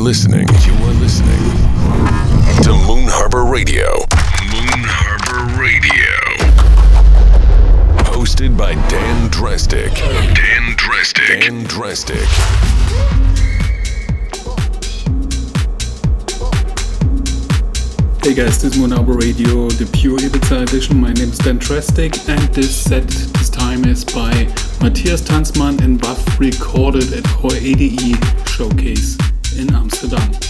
listening. You are listening to Moon Harbour Radio. Moon Harbour Radio. Hosted by Dan Drastic. Dan Drastic. Dan Drastic. Hey guys, this is Moon Harbour Radio, the pure Ibiza edition. My name is Dan Drastic, and this set this time is by Matthias Tanzmann and Buff, recorded at our ADE showcase in Amsterdam.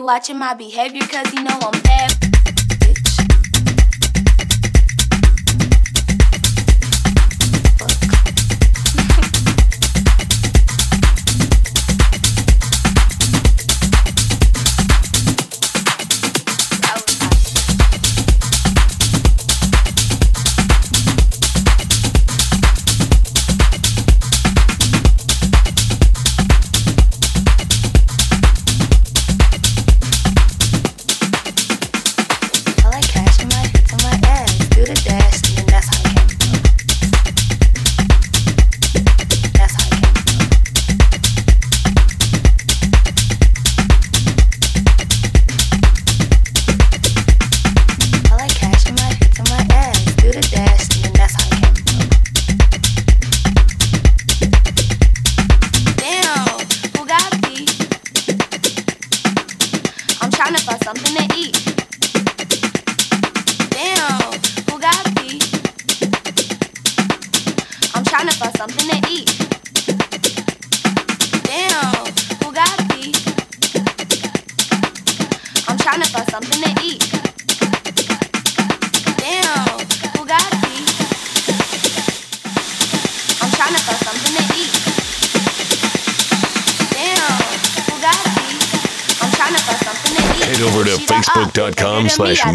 Watching my behavior cause you know I'm facebook.com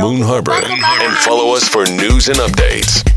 Moon Harbour and follow us for news and updates.